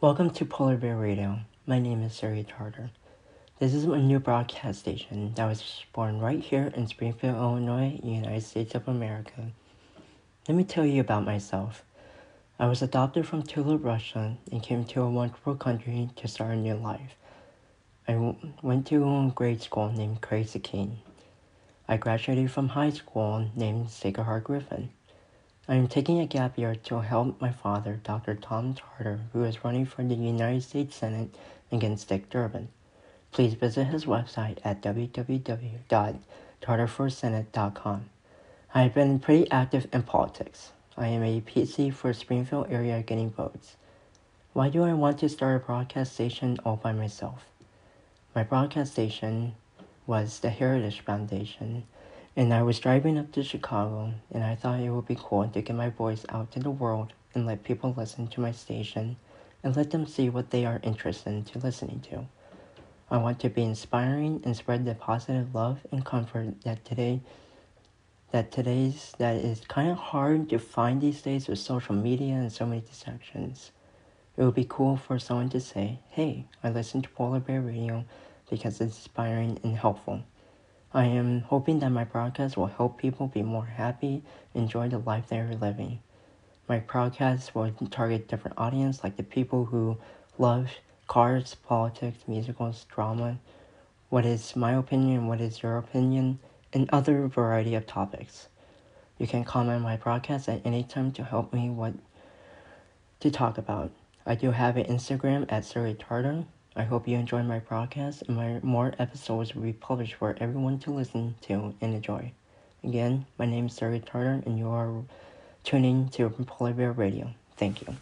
Welcome to Polar Bear Radio. My name is Siri Tarter. This is a new broadcast station that was born right here in Springfield, Illinois, United States of America. Let me tell you about myself. I was adopted from Tula, Russia, and came to a wonderful country to start a new life. I went to a grade school named Christ the King. I graduated from high school named Sacred Heart Griffin. I am taking a gap year to help my father, Dr. Tom Tarter, who is running for the United States Senate against Dick Durbin. Please visit his website at www.tarterforsenate.com. I have been pretty active in politics. I am a PC for Springfield area getting votes. Why do I want to start a broadcast station all by myself? My broadcast station was the Heritage Foundation and I was driving up to Chicago, and I thought it would be cool to get my voice out to the world and let people listen to my station and let them see what they are interested in to listening to. I want to be inspiring and spread the positive love and comfort that today that today's that is kind of hard to find these days with social media and so many distractions. It would be cool for someone to say, "Hey, I listen to Polar Bear Radio because it's inspiring and helpful." I am hoping that my broadcast will help people be more happy, enjoy the life they are living. My broadcast will target different audience like the people who love cars, politics, musicals, drama, what is my opinion, what is your opinion, and other variety of topics. You can comment my broadcast at any time to help me what to talk about. I do have an Instagram at Surrey Tarter. I hope you enjoy my broadcast and my more episodes will be published for everyone to listen to and enjoy. Again, my name is Siri Tarter and you are tuning to Polar Bear Radio. Thank you.